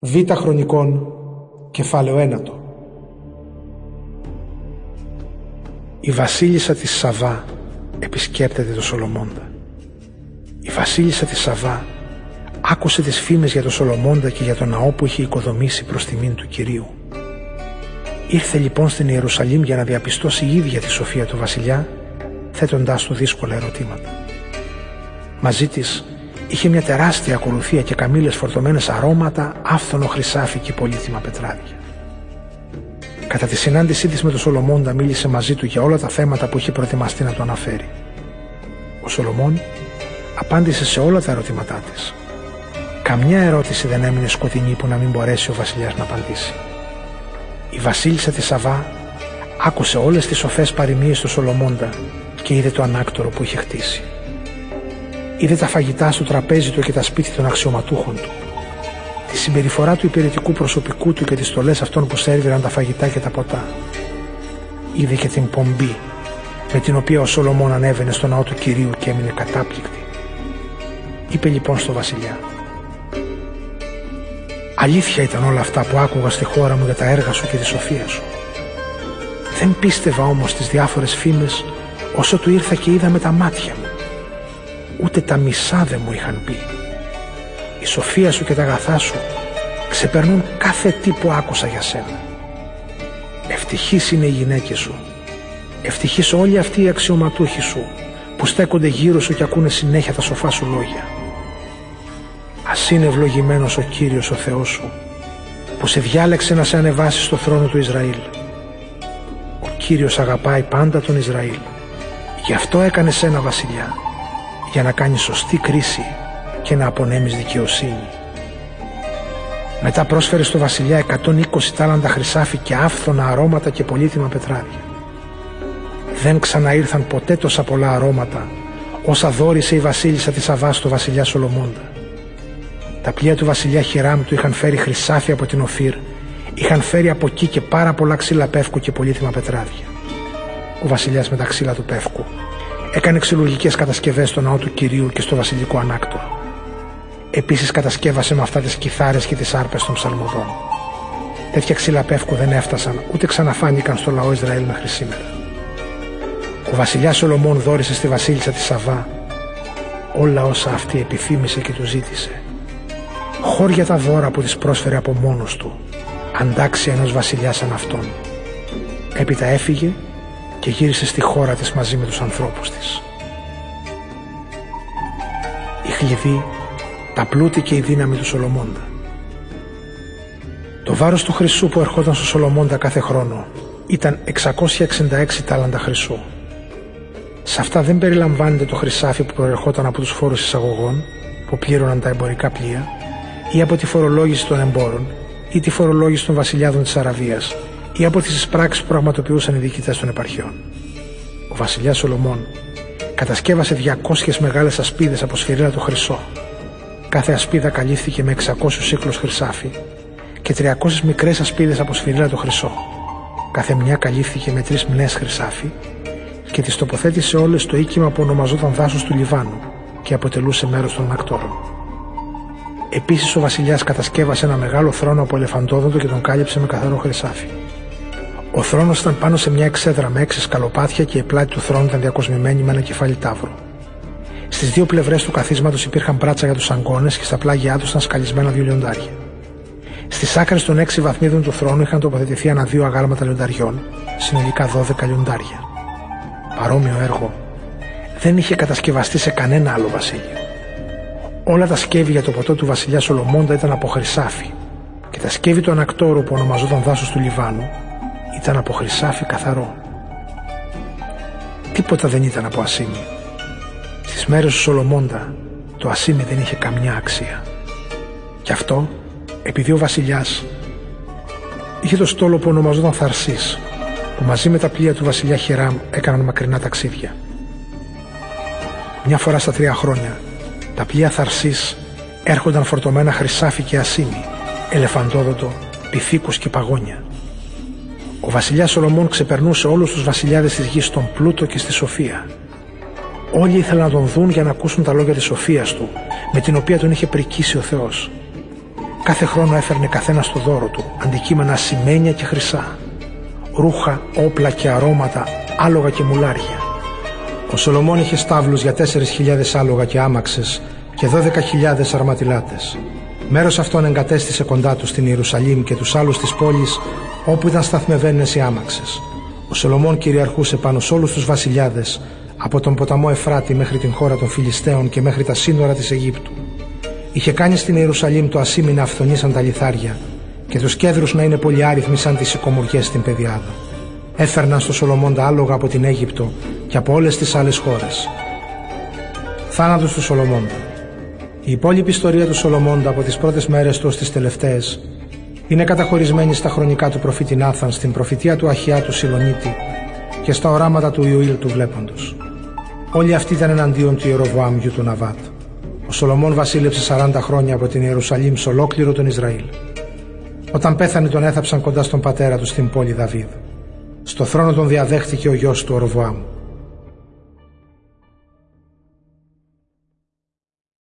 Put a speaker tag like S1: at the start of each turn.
S1: Β χρονικών κεφάλαιο ένατο Η βασίλισσα της Σαβά επισκέπτεται το Σολομώντα. Η βασίλισσα της Σαβά άκουσε τις φήμες για το Σολομώντα και για τον ναό που είχε οικοδομήσει προς τιμήν του Κυρίου. Ήρθε λοιπόν στην Ιερουσαλήμ για να διαπιστώσει η ίδια τη σοφία του βασιλιά, θέτοντάς του δύσκολα ερωτήματα. Μαζί της είχε μια τεράστια ακολουθία και καμήλες φορτωμένες αρώματα, άφθονο χρυσάφι και πολύτιμα πετράδια. Κατά τη συνάντησή της με τον Σολομώντα μίλησε μαζί του για όλα τα θέματα που είχε προετοιμαστεί να του αναφέρει. Ο Σολομών απάντησε σε όλα τα ερωτήματά της. Καμιά ερώτηση δεν έμεινε σκοτεινή που να μην μπορέσει ο βασιλιάς να απαντήσει. Η βασίλισσα της Σαβά άκουσε όλες τις σοφές παροιμίες του Σολομώντα και είδε το ανάκτορο που είχε χτίσει. Είδε τα φαγητά στο τραπέζι του και τα σπίτια των αξιωματούχων του. Τη συμπεριφορά του υπηρετικού προσωπικού του και τις στολές αυτών που σέρβιραν τα φαγητά και τα ποτά. Είδε και την πομπή με την οποία ο Σολομών ανέβαινε στο ναό του κυρίου και έμεινε κατάπληκτη. Είπε λοιπόν στο βασιλιά Αλήθεια ήταν όλα αυτά που άκουγα στη χώρα μου για τα έργα σου και τη σοφία σου. Δεν πίστευα όμως τις διάφορες φήμες όσο του ήρθα και είδα με τα μάτια μου ούτε τα μισά δεν μου είχαν πει. Η σοφία σου και τα αγαθά σου ξεπερνούν κάθε τι που άκουσα για σένα. Ευτυχής είναι οι γυναίκες σου. Ευτυχής όλοι αυτοί οι αξιωματούχοι σου που στέκονται γύρω σου και ακούνε συνέχεια τα σοφά σου λόγια. Ας είναι ευλογημένος ο Κύριος ο Θεός σου που σε διάλεξε να σε ανεβάσει στο θρόνο του Ισραήλ. Ο Κύριος αγαπάει πάντα τον Ισραήλ. Γι' αυτό έκανες σένα βασιλιά για να κάνεις σωστή κρίση και να απονέμεις δικαιοσύνη. Μετά πρόσφερε στο βασιλιά 120 τάλαντα χρυσάφι και άφθονα αρώματα και πολύτιμα πετράδια. Δεν ξαναήρθαν ποτέ τόσα πολλά αρώματα όσα δόρισε η βασίλισσα της Αβάς στο βασιλιά Σολομώντα. Τα πλοία του βασιλιά Χιράμ του είχαν φέρει χρυσάφι από την Οφύρ, είχαν φέρει από εκεί και πάρα πολλά ξύλα πεύκου και πολύτιμα πετράδια. Ο βασιλιάς με τα ξύλα του πεύκου Έκανε ξυλουργικές κατασκευές στο ναό του Κυρίου και στο βασιλικό ανάκτορο. Επίσης κατασκεύασε με αυτά τις κιθάρες και τις άρπες των ψαλμοδών. Τέτοια ξύλα πεύκου δεν έφτασαν ούτε ξαναφάνηκαν στο λαό Ισραήλ μέχρι σήμερα. Ο βασιλιάς Σολομών δόρισε στη βασίλισσα της Σαβά όλα όσα αυτή επιθύμησε και του ζήτησε. Χώρια τα δώρα που της πρόσφερε από μόνος του, αντάξει ενός βασιλιάς σαν αυτόν. Έπειτα έφυγε και γύρισε στη χώρα της μαζί με τους ανθρώπους της. Η χλειδί, τα πλούτη και η δύναμη του Σολομώντα. Το βάρος του χρυσού που ερχόταν στο Σολομώντα κάθε χρόνο ήταν 666 τάλαντα χρυσού. Σε αυτά δεν περιλαμβάνεται το χρυσάφι που προερχόταν από τους φόρους εισαγωγών που πλήρωναν τα εμπορικά πλοία ή από τη φορολόγηση των εμπόρων ή τη φορολόγηση των βασιλιάδων της Αραβίας ή από τις πράξει που πραγματοποιούσαν οι διοικητές των επαρχιών. Ο βασιλιάς Σολομών κατασκεύασε 200 μεγάλες ασπίδες από σφυρίλα χρυσό. Κάθε ασπίδα καλύφθηκε με 600 σύκλους χρυσάφι και 300 μικρές ασπίδες από σφυρίλα χρυσό. Κάθε μια καλύφθηκε με τρεις μνές χρυσάφι και τις τοποθέτησε όλες στο οίκημα που ονομαζόταν δάσος του Λιβάνου και αποτελούσε μέρος των ακτόρων. Επίσης ο βασιλιάς κατασκεύασε ένα μεγάλο θρόνο από ελεφαντόδοντο και τον κάλυψε με καθαρό χρυσάφι. Ο θρόνος ήταν πάνω σε μια εξέδρα με έξι σκαλοπάτια και η πλάτη του θρόνου ήταν διακοσμημένη με ένα κεφάλι τάβρου. Στις δύο πλευρές του καθίσματος υπήρχαν πράτσα για τους αγκώνε και στα πλάγια τους ήταν σκαλισμένα δύο λιοντάρια. Στις άκρες των έξι βαθμίδων του θρόνου είχαν τοποθετηθεί ένα δύο αγάλματα λιονταριών, συνολικά 12 λιοντάρια. Παρόμοιο έργο δεν είχε κατασκευαστεί σε κανένα άλλο βασίλειο. Όλα τα σκεύη για το ποτό του βασιλιά Σολομώντα ήταν από χρυσάφι και τα σκεύη του ανακτόρου που ονομαζόταν δάσος του Λιβάνου ήταν από χρυσάφι καθαρό. Τίποτα δεν ήταν από ασήμι. Στις μέρες του Σολομώντα το ασήμι δεν είχε καμιά αξία. Κι αυτό επειδή ο βασιλιάς είχε το στόλο που ονομαζόταν Θαρσής που μαζί με τα πλοία του βασιλιά Χεράμ έκαναν μακρινά ταξίδια. Μια φορά στα τρία χρόνια τα πλοία Θαρσής έρχονταν φορτωμένα χρυσάφι και ασήμι, ελεφαντόδοτο, πυθίκους και παγόνια. Ο βασιλιάς Σολομών ξεπερνούσε όλους τους βασιλιάδες της γης στον πλούτο και στη σοφία. Όλοι ήθελαν να τον δουν για να ακούσουν τα λόγια της σοφίας του, με την οποία τον είχε πρικήσει ο Θεός. Κάθε χρόνο έφερνε καθένα στο δώρο του αντικείμενα σημαίνια και χρυσά, ρούχα, όπλα και αρώματα, άλογα και μουλάρια. Ο Σολομών είχε στάβλους για 4.000 άλογα και άμαξες και 12.000 αρματιλάτες. Μέρος αυτών εγκατέστησε κοντά τους στην Ιερουσαλήμ και τους άλλους της πόλης όπου ήταν σταθμευμένες οι άμαξες. Ο Σολομών κυριαρχούσε πάνω σε όλους τους βασιλιάδες από τον ποταμό Εφράτη μέχρι την χώρα των Φιλιστέων και μέχρι τα σύνορα της Αιγύπτου. Είχε κάνει στην Ιερουσαλήμ το ασίμι να αυθονίσαν τα λιθάρια και τους κέδρους να είναι πολυάριθμοι σαν τις οικομουριές στην πεδιάδα. Έφερναν στο Σολομών τα άλογα από την Αίγυπτο και από όλες τις άλλες χώρες. Θάνατος του Σολομώντα Η υπόλοιπη ιστορία του Σολομώντα από τις πρώτες μέρες τους ως τις τελευταίες είναι καταχωρισμένη στα χρονικά του προφήτη Νάθαν, στην προφητεία του Αχιά του Σιλονίτη και στα οράματα του Ιωήλ του βλέποντος. Όλοι αυτοί ήταν εναντίον του Ιεροβοάμ γιου του Ναβάτ. Ο Σολομών βασίλεψε 40 χρόνια από την Ιερουσαλήμ σε ολόκληρο τον Ισραήλ. Όταν πέθανε τον έθαψαν κοντά στον πατέρα του στην πόλη Δαβίδ. Στο θρόνο τον διαδέχτηκε ο γιος του Ορβοάμ.